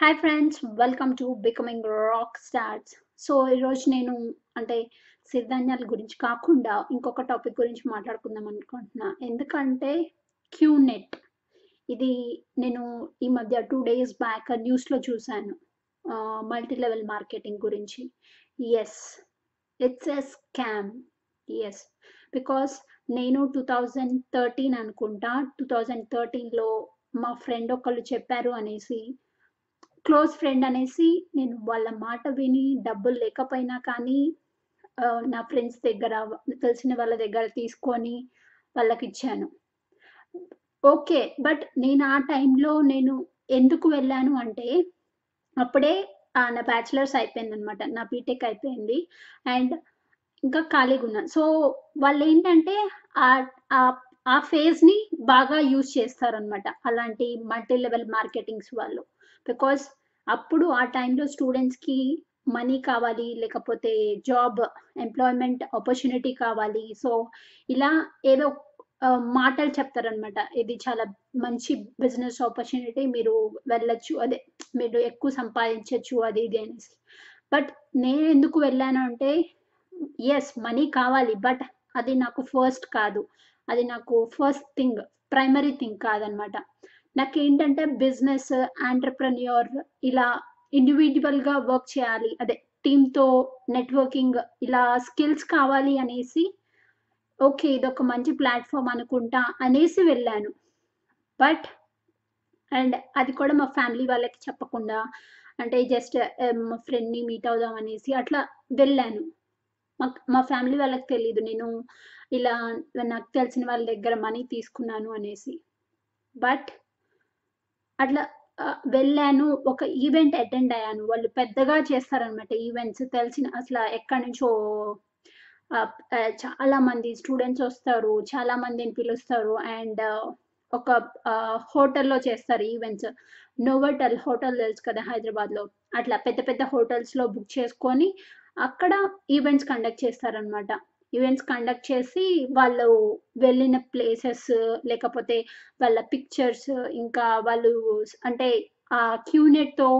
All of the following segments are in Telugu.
Hi friends welcome to becoming rock stars so ఈరోజు నేను అంటే సిరిధాన్యాల గురించి కాకుండా ఇంకొక టాపిక్ గురించి మాట్లాడుకుందాం అనుకుంటున్నా. ఎందుకంటే క్యూనెట్ ఇది నేను ఈ మధ్య టూ డేస్ బ్యాక్ న్యూస్లో చూశాను. మల్టీ లెవెల్ మార్కెటింగ్ గురించి. Yes it's a scam yes because నేను టూ థౌజండ్ థర్టీన్ అనుకుంటా. టూ థౌజండ్ థర్టీన్లో మా ఫ్రెండ్ ఒకళ్ళు చెప్పారు అనేసి క్లోజ్ ఫ్రెండ్ అనేసి నేను వాళ్ళ మాట విని డబ్బులు లేకపోయినా కానీ నా ఫ్రెండ్స్ దగ్గర తెలిసిన వాళ్ళ దగ్గర తీసుకొని వాళ్ళకి ఇచ్చాను ఓకే బట్ నేను ఆ టైంలో నేను ఎందుకు వెళ్ళాను అంటే అప్పుడే ఆ, నా బ్యాచిలర్స్ అయిపోయింది అనమాట నా బీటెక్ అయిపోయింది. అండ్ ఇంకా ఖాళీగా ఉన్నాను సో వాళ్ళు ఏంటంటే ఆ ఆ- ఆ ఫేజ్ని బాగా యూజ్ చేస్తారనమాట అలాంటి మల్టీ లెవెల్ మార్కెటింగ్స్ వాళ్ళు. బికాస్ అప్పుడు ఆ టైంలో స్టూడెంట్స్కి మనీ కావాలి లేకపోతే జాబ్ ఎంప్లాయ్మెంట్ ఆపర్చునిటీ కావాలి. సో ఇలా ఏదో మాటలు చెప్తారనమాట ఇది చాలా మంచి బిజినెస్ ఆపర్చునిటీ మీరు వెళ్ళొచ్చు. అదే మీరు ఎక్కువ సంపాదించవచ్చు అది ఇది అనేసి. బట్ నేను ఎందుకు వెళ్ళాను అంటే ఎస్ మనీ కావాలి బట్ అది నాకు ఫస్ట్ కాదు. అది నాకు ఫస్ట్ థింగ్ ప్రైమరీ థింగ్ కాదనమాట నాకు ఏంటంటే బిజినెస్ ఆంటర్ప్రెన్యూర్ ఇలా ఇండివిజువల్గా వర్క్ చేయాలి. అదే టీంతో నెట్వర్కింగ్ ఇలా స్కిల్స్ కావాలి అనేసి ఓకే ఇది ఒక మంచి ప్లాట్ఫామ్ అనుకుంటా అనేసి వెళ్ళాను. బట్ అండ్ అది కూడా మా ఫ్యామిలీ వాళ్ళకి చెప్పకుండా అంటే జస్ట్ మా ఫ్రెండ్ని మీట్ అవుదాం అనేసి అట్లా వెళ్ళాను. మా మా ఫ్యామిలీ వాళ్ళకి తెలియదు నేను ఇలా నాకు తెలిసిన వాళ్ళ దగ్గర మనీ తీసుకున్నాను అనేసి. బట్ అట్లా వెళ్ళాను. ఒక ఈవెంట్ అటెండ్ అయ్యాను. వాళ్ళు పెద్దగా చేస్తారనమాట ఈవెంట్స్. తెలిసిన అసలు ఎక్కడి నుంచో చాలా మంది స్టూడెంట్స్ వస్తారు. చాలా మందిని పిలుస్తారు. అండ్ ఒక హోటల్లో చేస్తారు ఈవెంట్స్. నోవటల్ హోటల్ తెలుసు కదా హైదరాబాద్లో. అట్లా పెద్ద పెద్ద హోటల్స్లో బుక్ చేసుకొని అక్కడ ఈవెంట్స్ కండక్ట్ చేస్తారనమాట ఈవెంట్స్ కండక్ట్ చేసి వాళ్ళు వెళ్ళిన ప్లేసెస్ లేకపోతే వాళ్ళ పిక్చర్స్ ఇంకా వాళ్ళు అంటే ఆ క్యూనెట్తో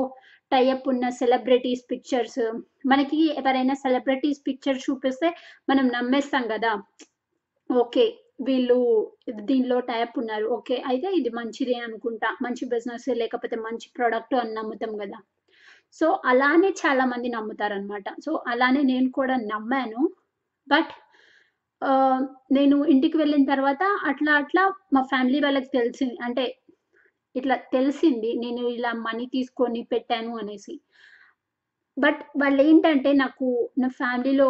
టైఅప్ ఉన్న సెలబ్రిటీస్ పిక్చర్స్ మనకి ఎవరైనా సెలబ్రిటీస్ పిక్చర్ చూపిస్తే మనం నమ్మేస్తాం కదా. ఓకే వీళ్ళు దీనిలో టైప్ ఉన్నారు. ఓకే అయితే ఇది మంచిదే అనుకుంటా. మంచి బిజినెస్ లేకపోతే మంచి ప్రోడక్ట్ అని నమ్ముతాం కదా. సో అలానే చాలా మంది నమ్ముతారనమాట సో అలానే నేను కూడా నమ్మాను. బట్ నేను ఇంటికి వెళ్ళిన తర్వాత అట్లా అట్లా మా ఫ్యామిలీ వాళ్ళకి తెలిసింది. అంటే ఇట్లా తెలిసింది. నేను ఇలా మనీ తీసుకొని పెట్టాను అనేసి. బట్ వాళ్ళు ఏంటంటే నాకు నా ఫ్యామిలీలో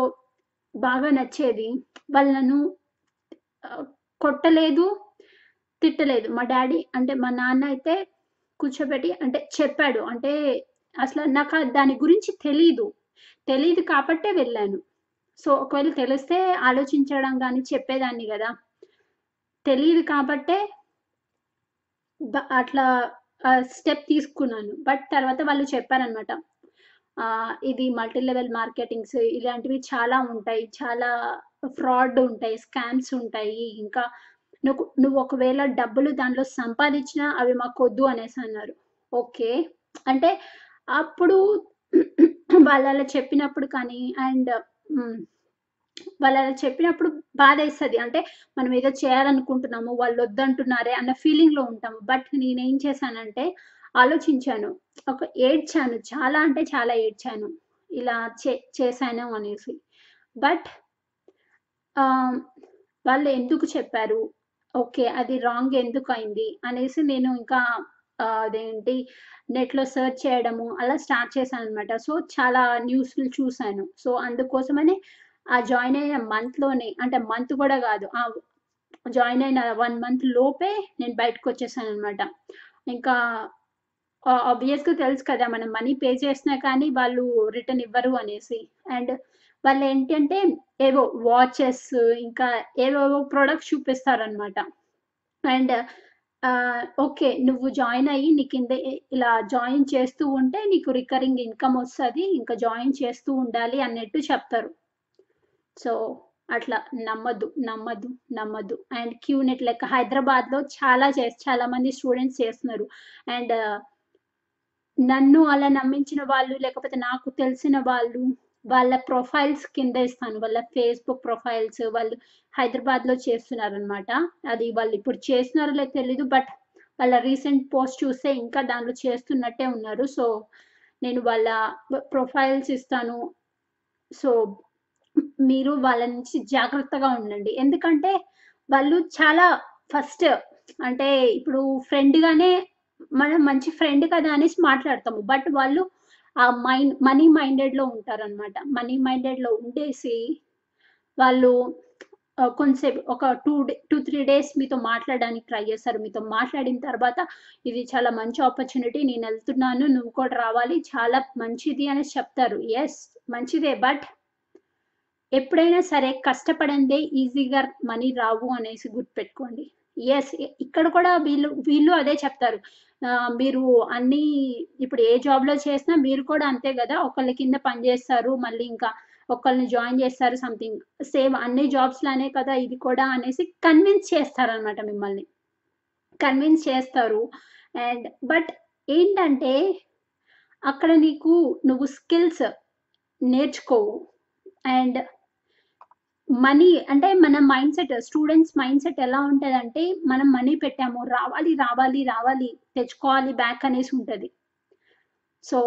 బాగా నచ్చేది. వాళ్ళు నన్ను కొట్టలేదు తిట్టలేదు. మా డాడీ అంటే మా నాన్న అయితే కూర్చోబెట్టి అంటే చెప్పాడు. అంటే అసలు నాకు దాని గురించి తెలీదు. తెలియదు కాబట్టే వెళ్ళాను. సో ఒకవేళ తెలిస్తే ఆలోచించడం కానీ చెప్పేదాన్ని కదా. తెలియదు కాబట్టే అట్లా స్టెప్ తీసుకున్నాను. బట్ తర్వాత వాళ్ళు చెప్పారనమాట ఇది మల్టీ లెవెల్ మార్కెటింగ్స్ ఇలాంటివి చాలా ఉంటాయి. చాలా ఫ్రాడ్ ఉంటాయి స్కామ్స్ ఉంటాయి. ఇంకా నువ్వు నువ్వు ఒకవేళ డబ్బులు దాంట్లో సంపాదించినా అవి మాకు వద్దు అనేసి అన్నారు. ఓకే. అంటే అప్పుడు వాళ్ళు అలా చెప్పినప్పుడు కానీ అండ్ వాళ్ళు అలా చెప్పినప్పుడు బాధ వేస్తుంది అంటే మనం ఏదో చేయాలనుకుంటున్నాము వాళ్ళు వద్దంటున్నారే అన్న ఫీలింగ్లో ఉంటాము. బట్ నేనేం చేశానంటే ఆలోచించాను. ఒక ఏడ్చాను. చాలా అంటే చాలా ఏడ్చాను. ఇలా చే చేశాను అనేసి. బట్ వాళ్ళు ఎందుకు చెప్పారు? ఓకే అది రాంగ్ ఎందుకు అయింది? అనేసి నేను ఇంకా అదేంటి నెట్లో సెర్చ్ చేయడము అలా స్టార్ట్ చేశాను అనమాట సో చాలా న్యూస్లు చూశాను. సో అందుకోసమనే ఆ జాయిన్ అయిన మంత్లోనే అంటే మంత్ కూడా కాదు ఆ జాయిన్ అయిన వన్ మంత్ లోపే నేను బయటకు వచ్చేసాను అనమాట ఇంకా ఆబ్వియస్గా తెలుసు కదా మనం మనీ పే చేసినా కానీ వాళ్ళు రిటర్న్ ఇవ్వరు అనేసి. అండ్ వాళ్ళు ఏంటంటే ఏవో వాచెస్ ఇంకా ఏవేవో ప్రొడక్ట్స్ చూపిస్తారనమాట అండ్ ఓకే నువ్వు జాయిన్ అయ్యి నీకు ఇంద ఇలా జాయిన్ చేస్తూ ఉంటే నీకు రికరింగ్ ఇన్కమ్ వస్తుంది ఇంకా జాయిన్ చేస్తూ ఉండాలి అన్నట్టు చెప్తారు. సో అట్లా నమ్మద్దు నమ్మద్దు నమ్మద్దు. అండ్ క్యూనెట్ లెక్క హైదరాబాద్లో చాలా చేసి చాలా మంది స్టూడెంట్స్ చేస్తున్నారు. అండ్ నన్ను అలా నమ్మించిన వాళ్ళు లేకపోతే నాకు తెలిసిన వాళ్ళు వాళ్ళ ప్రొఫైల్స్ కింద ఇస్తాను. వాళ్ళ ఫేస్బుక్ ప్రొఫైల్స్ వాళ్ళు హైదరాబాద్లో చేస్తున్నారనమాట అది వాళ్ళు ఇప్పుడు చేస్తున్నారో లేదు తెలీదు బట్ వాళ్ళ రీసెంట్ పోస్ట్ చూస్తే ఇంకా దాంట్లో చేస్తున్నట్టే ఉన్నారు. సో నేను వాళ్ళ ప్రొఫైల్స్ ఇస్తాను. సో మీరు వాళ్ళ నుంచి జాగ్రత్తగా ఉండండి. ఎందుకంటే వాళ్ళు చాలా ఫస్ట్ అంటే ఇప్పుడు ఫ్రెండ్గానే మనం మంచి ఫ్రెండ్ కదా అనేసి మాట్లాడతాము. బట్ వాళ్ళు ఆ మైండ్ మనీ మైండెడ్లో ఉంటారనమాట మనీ మైండెడ్లో ఉండేసి వాళ్ళు కొంతసేపు ఒక two day two three days మీతో మాట్లాడడానికి ట్రై చేస్తారు. మీతో మాట్లాడిన తర్వాత ఇది చాలా మంచి ఆపర్చునిటీ నేను వెళ్తున్నాను నువ్వు కూడా రావాలి చాలా మంచిది అనేసి చెప్తారు. ఎస్ మంచిదే బట్ ఎప్పుడైనా సరే కష్టపడందే ఈజీగా మనీ రావు అనేసి గుర్తుపెట్టుకోండి. ఎస్ ఇక్కడ కూడా వీళ్ళు వీళ్ళు అదే చెప్తారు. మీరు అన్ని ఇప్పుడు ఏ జాబ్లో చేసినా మీరు కూడా అంతే కదా ఒకళ్ళ కింద పని చేస్తారు మళ్ళీ ఇంకా ఒకళ్ళని జాయిన్ చేస్తారు సంథింగ్ సేమ్ అన్ని జాబ్స్ లానే కదా ఇది కూడా అనేసి కన్విన్స్ చేస్తారనమాట మిమ్మల్ని. కన్విన్స్ చేస్తారు. అండ్ బట్ ఏంటంటే అక్కడ నీకు నువ్వు స్కిల్స్ నేర్చుకోవు. అండ్ మనీ అంటే మన mindset students mindset ఎలా ఉంటుందంటే మనం మనీ పెట్టాము రావాలి రావాలి రావాలి తెచ్చుకోవాలి బ్యాక్ అనేసి ఉంటుంది. సో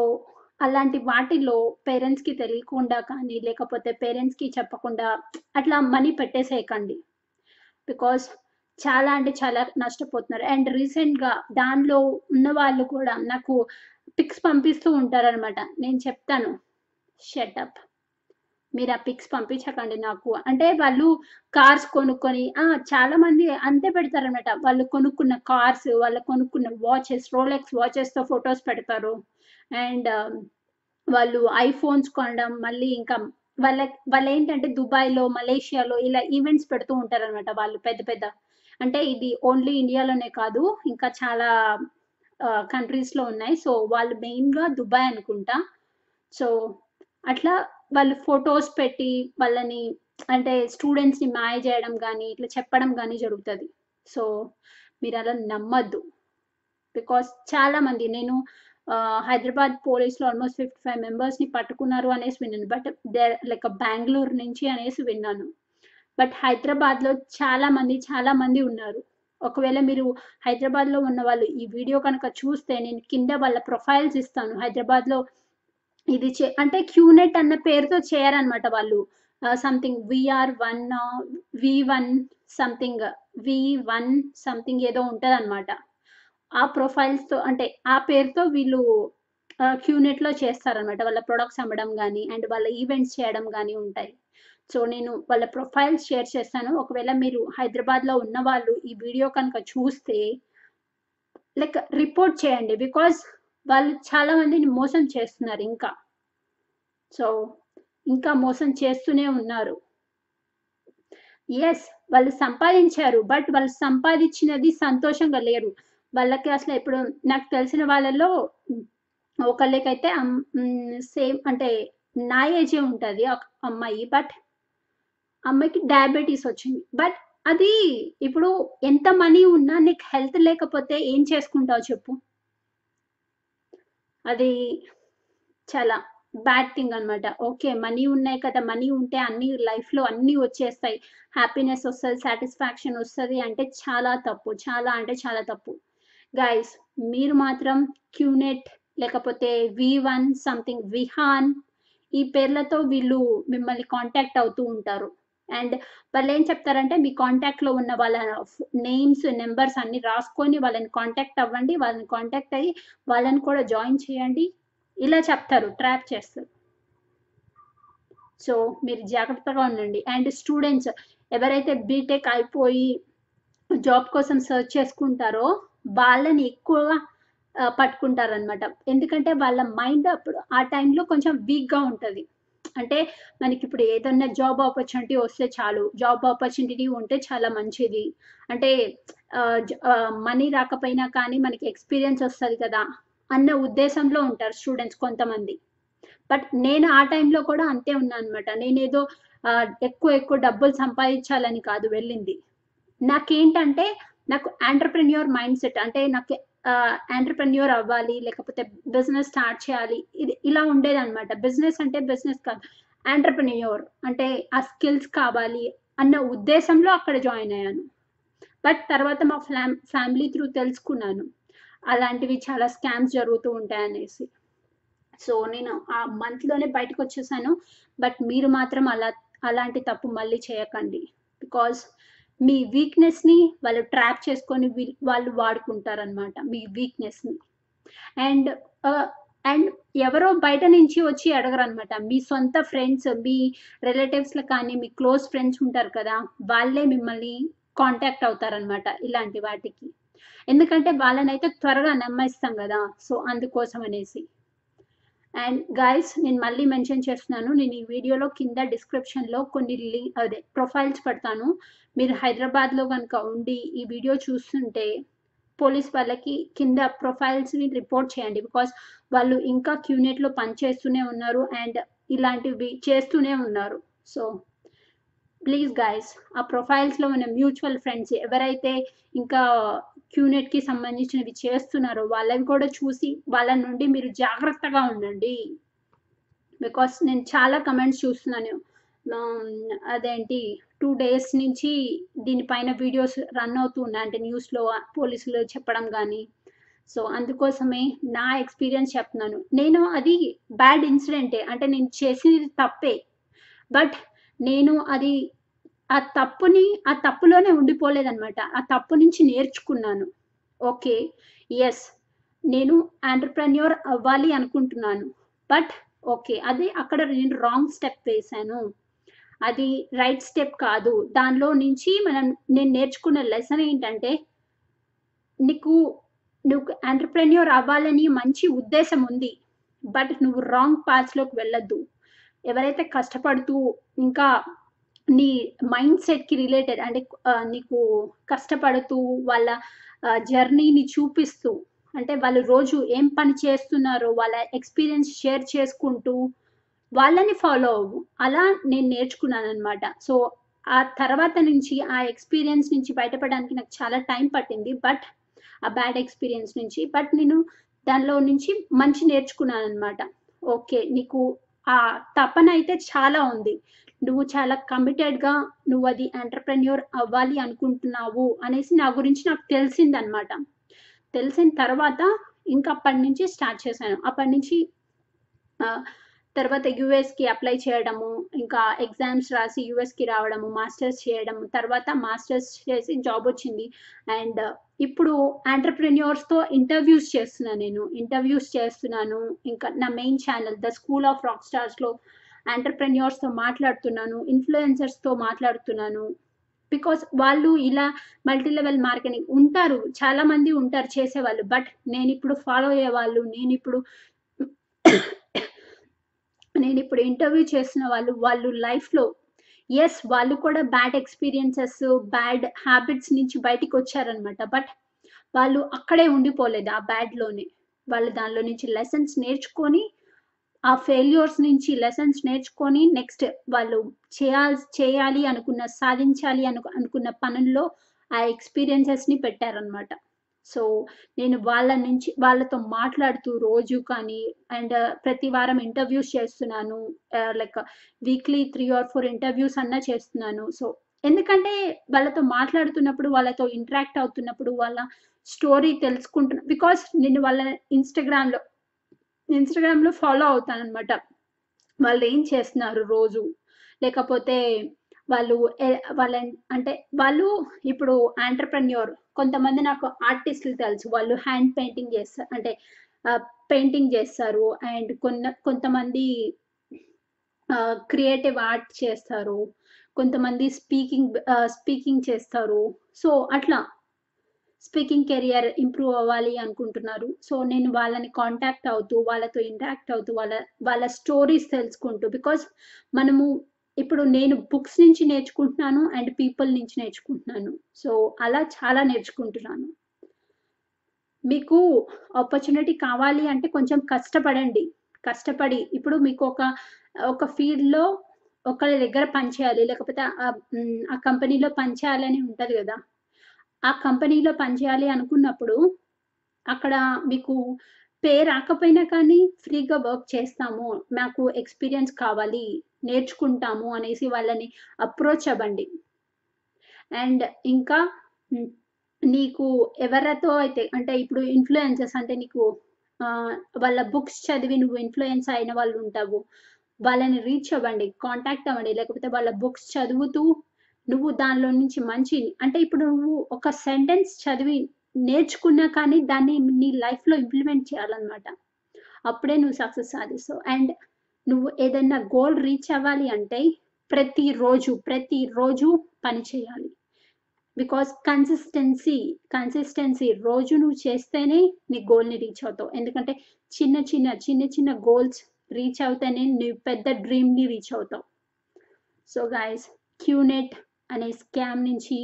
అలాంటి వాటిలో పేరెంట్స్కి తెలియకుండా కానీ లేకపోతే పేరెంట్స్కి చెప్పకుండా అట్లా మనీ పెట్టేసేయకండి. బికాస్ చాలా అంటే చాలా నష్టపోతున్నారు. అండ్ రీసెంట్గా దానిలో ఉన్న వాళ్ళు కూడా నాకు పిక్స్ పంపిస్తూ ఉంటారనమాట నేను చెప్తాను. షటప్ మీరు ఆ పిక్స్ పంపించకండి నాకు. అంటే వాళ్ళు కార్స్ కొనుక్కొని చాలా మంది అంతే పెడతారనమాట వాళ్ళు కొనుక్కున్న కార్స్ వాళ్ళు కొనుక్కున్న వాచెస్ రోలెక్స్ వాచెస్తో ఫొటోస్ పెడతారు. అండ్ వాళ్ళు ఐఫోన్స్ కొనడం మళ్ళీ ఇంకా వాళ్ళ వాళ్ళు ఏంటంటే దుబాయ్లో మలేషియాలో ఇలా ఈవెంట్స్ పెడుతూ ఉంటారనమాట వాళ్ళు పెద్ద పెద్ద. అంటే ఇది ఓన్లీ ఇండియాలోనే కాదు ఇంకా చాలా కంట్రీస్లో ఉన్నాయి. సో వాళ్ళు మెయిన్గా దుబాయ్ అనుకుంటా. సో అట్లా వాళ్ళు ఫొటోస్ పెట్టి వాళ్ళని అంటే స్టూడెంట్స్ని మాయ చేయడం కానీ ఇట్లా చెప్పడం కానీ జరుగుతుంది. సో మీరు అలా నమ్మద్దు. బికాస్ చాలా మంది నేను హైదరాబాద్ పోలీసులో ఆల్మోస్ట్ ఫిఫ్టీ ఫైవ్ మెంబర్స్ని పట్టుకున్నారు అనేసి విన్నాను. బట్ దే లైక్ బెంగళూరు నుంచి అనేసి విన్నాను. బట్ హైదరాబాద్లో చాలా మంది చాలా మంది ఉన్నారు. ఒకవేళ మీరు హైదరాబాద్లో ఉన్న వాళ్ళు ఈ వీడియో కనుక చూస్తే నేను కింద వాళ్ళ ప్రొఫైల్స్ ఇస్తాను. హైదరాబాద్లో ఇది చే అంటే క్యూనెట్ అన్న పేరుతో చేయరనమాట వాళ్ళు. Something VR one V one something V one something ఏదో ఉంటుంది అనమాట ఆ ప్రొఫైల్స్తో అంటే ఆ పేరుతో వీళ్ళు క్యూనెట్లో చేస్తారనమాట వాళ్ళ ప్రొడక్ట్స్ అమ్మడం కానీ అండ్ వాళ్ళ ఈవెంట్స్ చేయడం కానీ ఉంటాయి. సో నేను వాళ్ళ ప్రొఫైల్స్ షేర్ చేస్తాను. ఒకవేళ మీరు హైదరాబాద్లో ఉన్న వాళ్ళు ఈ వీడియో కనుక చూస్తే లైక్ రిపోర్ట్ చేయండి. బికాజ్ వాళ్ళు చాలా మందిని మోసం చేస్తున్నారు ఇంకా. సో ఇంకా మోసం చేస్తూనే ఉన్నారు. ఎస్ వాళ్ళు సంపాదించారు బట్ వాళ్ళు సంపాదించినది సంతోషంగా లేరు. వాళ్ళకి అసలు ఇప్పుడు నాకు తెలిసిన వాళ్ళలో ఒకళ్ళకైతే సేమ్ అంటే నా ఏజే ఉంటుంది ఒక అమ్మాయి బట్ అమ్మాయికి డయాబెటీస్ వచ్చింది. బట్ అది ఇప్పుడు ఎంత మనీ ఉన్నా నీకు హెల్త్ లేకపోతే ఏం చేసుకుంటావు చెప్పు? అది చాలా బ్యాడ్ థింగ్ అనమాట ఓకే మనీ ఉన్నాయి కదా మనీ ఉంటే అన్ని లైఫ్లో అన్నీ వచ్చేస్తాయి. హ్యాపీనెస్ వస్తుంది సాటిస్ఫాక్షన్ వస్తుంది అంటే చాలా తప్పు చాలా అంటే చాలా తప్పు. గైస్ మీరు మాత్రం క్యూనెట్ లేకపోతే వి వన్ సంథింగ్ విహాన్ ఈ పేర్లతో వీళ్ళు మిమ్మల్ని కాంటాక్ట్ అవుతూ ఉంటారు. అండ్ వాళ్ళు ఏం చెప్తారంటే మీ కాంటాక్ట్లో ఉన్న వాళ్ళ నేమ్స్ నెంబర్స్ అన్ని రాసుకొని వాళ్ళని కాంటాక్ట్ అవ్వండి. వాళ్ళని కాంటాక్ట్ అయ్యి వాళ్ళని కూడా జాయిన్ చేయండి. ఇలా చెప్తారు ట్రాప్ చేస్తారు. సో మీరు జాగ్రత్తగా ఉండండి. అండ్ స్టూడెంట్స్ ఎవరైతే బీటెక్ అయిపోయి జాబ్ కోసం సర్చ్ చేసుకుంటారో వాళ్ళని ఎక్కువగా పట్టుకుంటారనమాట ఎందుకంటే వాళ్ళ మైండ్ అప్పుడు ఆ టైంలో కొంచెం వీక్గా ఉంటుంది. అంటే మనకి ఇప్పుడు ఏదన్నా జాబ్ ఆపర్చునిటీ వస్తే చాలు. జాబ్ ఆపర్చునిటీ ఉంటే చాలా మంచిది. అంటే మనీ రాకపోయినా కానీ మనకి ఎక్స్పీరియన్స్ వస్తుంది కదా అన్న ఉద్దేశంలో ఉంటారు స్టూడెంట్స్ కొంతమంది. బట్ నేను ఆ టైంలో కూడా అంతే ఉన్నాను అనమాట నేనేదో ఎక్కువ ఎక్కువ డబ్బులు సంపాదించాలని కాదు వెళ్ళింది. నాకేంటంటే నాకు ఆంటర్ప్రెన్యూర్ మైండ్ సెట్ అంటే నాకు ఆంటర్ప్రెన్యూర్ అవ్వాలి లేకపోతే బిజినెస్ స్టార్ట్ చేయాలి ఇది ఇలా ఉండేది అనమాట బిజినెస్ అంటే బిజినెస్ కాదు. ఆంటర్ప్రెన్యూర్ అంటే ఆ స్కిల్స్ కావాలి అన్న ఉద్దేశంలో అక్కడ జాయిన్ అయ్యాను. బట్ తర్వాత మా ఫ్యామ్ ఫ్యామిలీ త్రూ తెలుసుకున్నాను. అలాంటివి చాలా స్కామ్స్ జరుగుతూ ఉంటాయనేసి. సో నేను ఆ మంత్లోనే బయటకు వచ్చేసాను. బట్ మీరు మాత్రం అలా అలాంటి తప్పు మళ్ళీ చేయకండి. బికాజ్ మీ వీక్నెస్ని వాళ్ళు ట్రాప్ చేసుకొని వాళ్ళు వాడుకుంటారనమాట మీ వీక్నెస్ని అండ్ అండ్ ఎవరో బయట నుంచి వచ్చి అడగరు అనమాట మీ సొంత ఫ్రెండ్స్ మీ రిలేటివ్స్లో కానీ మీ క్లోజ్ ఫ్రెండ్స్ ఉంటారు కదా వాళ్ళే మిమ్మల్ని కాంటాక్ట్ అవుతారనమాట ఇలాంటి వాటికి. ఎందుకంటే వాళ్ళనైతే త్వరగా నమ్మేస్తాం కదా సో అందుకోసం అనేసి. అండ్ గైస్ నేను మళ్ళీ మెన్షన్ చేస్తున్నాను. నేను ఈ వీడియోలో కింద డిస్క్రిప్షన్లో కొన్ని లింక్ అదే ప్రొఫైల్స్ పెడతాను. మీరు హైదరాబాద్లో కనుక ఉండి ఈ వీడియో చూస్తుంటే పోలీస్ వాళ్ళకి కింద ప్రొఫైల్స్ని రిపోర్ట్ చేయండి. బికాస్ వాళ్ళు ఇంకా క్యూనెట్లో పనిచేస్తూనే ఉన్నారు. అండ్ ఇలాంటివి చేస్తూనే ఉన్నారు. సో ప్లీజ్ గైస్ ఆ ప్రొఫైల్స్లో మన మ్యూచువల్ ఫ్రెండ్స్ ఎవరైతే ఇంకా క్యూనెట్కి సంబంధించినవి చేస్తున్నారో వాళ్ళని కూడా చూసి వాళ్ళ నుండి మీరు జాగ్రత్తగా ఉండండి. బికాస్ నేను చాలా కమెంట్స్ చూస్తున్నాను. Um, అదేంటి టూ డేస్ నుంచి దీనిపైన వీడియోస్ రన్ అవుతున్నాయి అంటే న్యూస్లో పోలీసులు చెప్పడం కానీ. సో అందుకోసమే నా ఎక్స్పీరియన్స్ చెప్తున్నాను. నేను అది బ్యాడ్ ఇన్సిడెంటే అంటే నేను చేసింది తప్పే. బట్ నేను అది ఆ తప్పుని ఆ తప్పులోనే ఉండిపోలేదనమాట ఆ తప్పు నుంచి నేర్చుకున్నాను. ఓకే ఎస్ నేను ఆంటర్ప్రెన్యూర్ అవ్వాలి అనుకుంటున్నాను. బట్ ఓకే అది అక్కడ నేను రాంగ్ స్టెప్ వేశాను. అది రైట్ స్టెప్ కాదు. దానిలో నుంచి మనం నేను నేర్చుకున్న లెసన్ ఏంటంటే నీకు నువ్వు ఆంటర్ప్రెన్యూర్ అవ్వాలని మంచి ఉద్దేశం ఉంది. బట్ నువ్వు రాంగ్ పాత్స్లోకి వెళ్ళొద్దు. ఎవరైతే కష్టపడుతూ ఇంకా నీ మైండ్ సెట్కి రిలేటెడ్ అంటే నీకు కష్టపడుతూ వాళ్ళ జర్నీని చూపిస్తూ అంటే వాళ్ళు రోజు ఏం పని చేస్తున్నారో వాళ్ళ ఎక్స్పీరియన్స్ షేర్ చేసుకుంటూ వాళ్ళని ఫాలో అవ్వు. అలా నేను నేర్చుకున్నాను అనమాట సో ఆ తర్వాత నుంచి ఆ ఎక్స్పీరియన్స్ నుంచి బయటపడడానికి నాకు చాలా టైం పట్టింది. బట్ ఆ బ్యాడ్ ఎక్స్పీరియన్స్ నుంచి. బట్ నేను దానిలో నుంచి మంచి నేర్చుకున్నాను అనమాట ఓకే నీకు ఆ తపన అయితే చాలా ఉంది. నువ్వు చాలా కమిటెడ్గా నువ్వు అది ఎంటర్ప్రెన్యూర్ అవ్వాలి అనుకుంటున్నావు అనేసి నా గురించి నాకు తెలిసిందనమాట తెలిసిన తర్వాత ఇంకా అప్పటి నుంచి స్టార్ట్ చేశాను. అప్పటి నుంచి తర్వాత యుఎస్కి అప్లై చేయడము ఇంకా ఎగ్జామ్స్ రాసి యుఎస్కి రావడము మాస్టర్స్ చేయడము తర్వాత మాస్టర్స్ చేసి జాబ్ వచ్చింది. అండ్ ఇప్పుడు ఆంటర్ప్రెన్యూర్స్తో ఇంటర్వ్యూస్ చేస్తున్నాను నేను. ఇంటర్వ్యూస్ చేస్తున్నాను. ఇంకా నా main channel the school of rock స్టార్స్లో ఆంటర్ప్రెన్యూర్స్తో మాట్లాడుతున్నాను ఇన్ఫ్లుయెన్సర్స్తో మాట్లాడుతున్నాను. బికాస్ వాళ్ళు ఇలా మల్టీ లెవెల్ మార్కెటింగ్ ఉంటారు. చాలా మంది ఉంటారు చేసేవాళ్ళు. బట్ నేను ఇప్పుడు ఫాలో అయ్యే వాళ్ళు నేను ఇప్పుడు నేను ఇప్పుడు ఇంటర్వ్యూ చేసిన వాళ్ళు వాళ్ళు లైఫ్లో ఎస్ వాళ్ళు కూడా బ్యాడ్ ఎక్స్పీరియన్సెస్ బ్యాడ్ హ్యాబిట్స్ నుంచి బయటికి వచ్చారనమాట బట్ వాళ్ళు అక్కడే ఉండిపోలేదు ఆ బ్యాడ్లోనే వాళ్ళు దానిలో నుంచి లెసన్స్ నేర్చుకొని ఆ ఫెయిల్యూర్స్ నుంచి లెసన్స్ నేర్చుకొని నెక్స్ట్ వాళ్ళు చేయాల్ చేయాలి అనుకున్న సాధించాలి అను అనుకున్న పనుల్లో ఆ ఎక్స్పీరియన్సెస్ని పెట్టారనమాట సో నేను వాళ్ళ నుంచి వాళ్ళతో మాట్లాడుతూ రోజు కానీ అండ్ uh, ప్రతి వారం ఇంటర్వ్యూస్ చేస్తున్నాను. Like weekly three or four interviews అన్నా చేస్తున్నాను. సో ఎందుకంటే వాళ్ళతో మాట్లాడుతున్నప్పుడు వాళ్ళతో ఇంటరాక్ట్ అవుతున్నప్పుడు వాళ్ళ స్టోరీ తెలుసుకుంటున్నా బికాస్ నేను వాళ్ళ ఇన్స్టాగ్రామ్లో ఇన్స్టాగ్రామ్లో ఫాలో అవుతాను అనమాట వాళ్ళు ఏం చేస్తున్నారు రోజు? లేకపోతే వాళ్ళు వాళ్ళ అంటే వాళ్ళు ఇప్పుడు ఆంటర్ప్రెన్యూర్ కొంతమంది నాకు ఆర్టిస్టులు తెలుసు. వాళ్ళు హ్యాండ్ పెయింటింగ్ చేస్తారు అంటే పెయింటింగ్ చేస్తారు. అండ్ కొన్న కొంతమంది క్రియేటివ్ ఆర్ట్ చేస్తారు. కొంతమంది స్పీకింగ్ స్పీకింగ్ చేస్తారు. సో అట్లా. స్పీకింగ్ కెరియర్ ఇంప్రూవ్ అవ్వాలి అనుకుంటున్నారు. సో నేను వాళ్ళని కాంటాక్ట్ అవుతూ వాళ్ళతో ఇంటరాక్ట్ అవుతూ వాళ్ళ వాళ్ళ స్టోరీస్ తెలుసుకుంటూ బికాస్ మనము ఇప్పుడు నేను బుక్స్ నుంచి నేర్చుకుంటున్నాను అండ్ పీపుల్ నుంచి నేర్చుకుంటున్నాను. సో అలా చాలా నేర్చుకుంటున్నాను. మీకు ఆపర్చునిటీ కావాలి అంటే కొంచెం కష్టపడండి. కష్టపడి ఇప్పుడు మీకు ఒక ఒక ఫీల్డ్లో ఒకరి దగ్గర పనిచేయాలి లేకపోతే ఆ ఆ కంపెనీలో పనిచేయాలని ఉంటుంది కదా. ఆ కంపెనీలో పనిచేయాలి అనుకున్నప్పుడు అక్కడ మీకు పే రాకపోయినా కానీ ఫ్రీగా వర్క్ చేస్తాము. మాకు ఎక్స్పీరియన్స్ కావాలి. నేర్చుకుంటాము అనేసి వాళ్ళని అప్రోచ్ అవ్వండి. అండ్ ఇంకా నీకు ఎవరితో అయితే అంటే ఇప్పుడు ఇన్ఫ్లుయెన్సెస్ అంటే నీకు వాళ్ళ బుక్స్ చదివి నువ్వు ఇన్ఫ్లుయెన్స్ అయిన వాళ్ళు ఉంటావు. వాళ్ళని రీచ్ అవ్వండి కాంటాక్ట్ అవ్వండి. లేకపోతే వాళ్ళ బుక్స్ చదువుతూ నువ్వు దానిలో నుంచి మంచి అంటే ఇప్పుడు నువ్వు ఒక సెంటెన్స్ చదివి నేర్చుకున్నా కానీ దాన్ని నీ లైఫ్లో ఇంప్లిమెంట్ చేయాలన్నమాట. అప్పుడే నువ్వు సక్సెస్ సాధిస్తావు. అండ్ నువ్వు ఏదైనా గోల్ రీచ్ అవ్వాలి అంటే ప్రతిరోజు ప్రతిరోజు పని చేయాలి. బికాస్ కన్సిస్టెన్సీ కన్సిస్టెన్సీ రోజు నువ్వు చేస్తేనే నీ గోల్ని రీచ్ అవుతావు. ఎందుకంటే చిన్న చిన్న చిన్న చిన్న గోల్స్ రీచ్ అవుతేనే నువ్వు పెద్ద డ్రీమ్ని రీచ్ అవుతావు. సో గాయస్ క్యూనెట్ అనే స్కామ్ నుంచి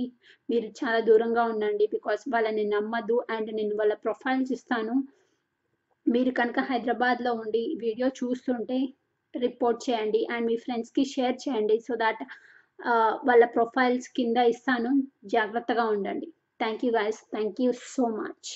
మీరు చాలా దూరంగా ఉండండి. బికాస్ వాళ్ళని నమ్మద్దు అండ్ నేను వాళ్ళ ప్రొఫైల్స్ ఇస్తాను. మీరు కనుక హైదరాబాద్లో ఉండి వీడియో చూస్తుంటే రిపోర్ట్ చేయండి అండ్ మీ ఫ్రెండ్స్కి షేర్ చేయండి సో దాట్ వాళ్ళ ప్రొఫైల్స్ కింద ఇస్తాను. జాగ్రత్తగా ఉండండి. Thank you guys thank you so much